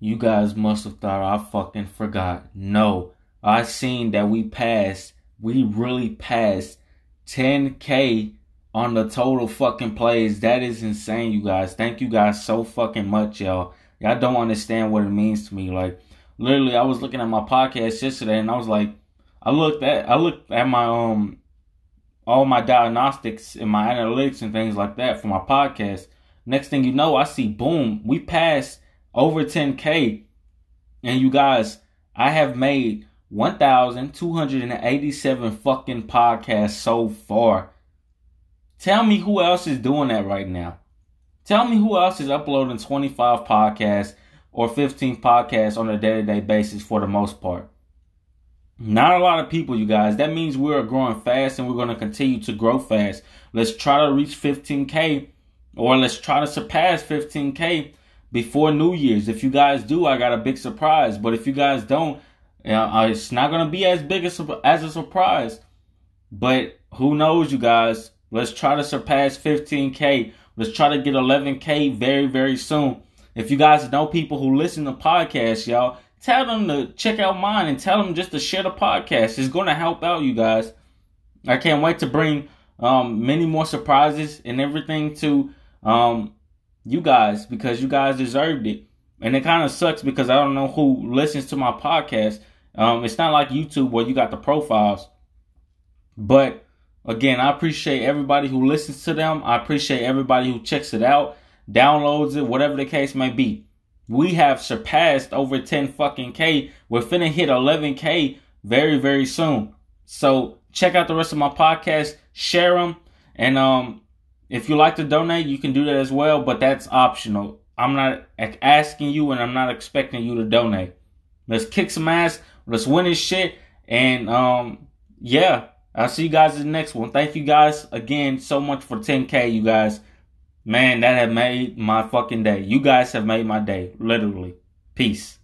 You guys must have thought I fucking forgot. No. I seen that we passed, we really passed 10k on the total fucking plays. That is insane, you guys. Thank you guys so fucking much, y'all. Y'all don't understand what it means to me. Like, literally, I was looking at my podcast yesterday and I was like, I looked at, I looked at my, um, all my diagnostics and my analytics and things like that for my podcast. Next thing you know, I see, boom, we passed over 10K. And you guys, I have made 1,287 fucking podcasts so far. Tell me who else is doing that right now. Tell me who else is uploading 25 podcasts or 15 podcasts on a day to day basis for the most part. Not a lot of people, you guys. That means we're growing fast and we're going to continue to grow fast. Let's try to reach 15K or let's try to surpass 15K before New Year's. If you guys do, I got a big surprise. But if you guys don't, uh, it's not to be as big as, as a surprise. But who knows, you guys? Let's try to surpass 15K. Let's try to get 11K very, very soon. If you guys know people who listen to podcasts, y'all, tell them to check out mine and tell them just to share the podcast. It's to help out you guys. I can't wait to bring um, many more surprises and everything to um, you guys because you guys deserved it. And it kind of sucks because I don't know who listens to my podcast. Um, it's not like YouTube where you got the profiles. But again, I appreciate everybody who listens to them. I appreciate everybody who checks it out, downloads it, whatever the case may be. We have surpassed over 10 fucking K. We're finna hit 11K very, very soon. So check out the rest of my podcast, share them, and um, if you like to donate, you can do that as well, but that's optional. I'm not asking you and I'm not expecting you to donate. Let's kick some ass. Let's win this shit. And um, yeah, I'll see you guys in the next one. Thank you guys again so much for 10K, you guys. Man, that have made my fucking day. You guys have made my day, literally. Peace.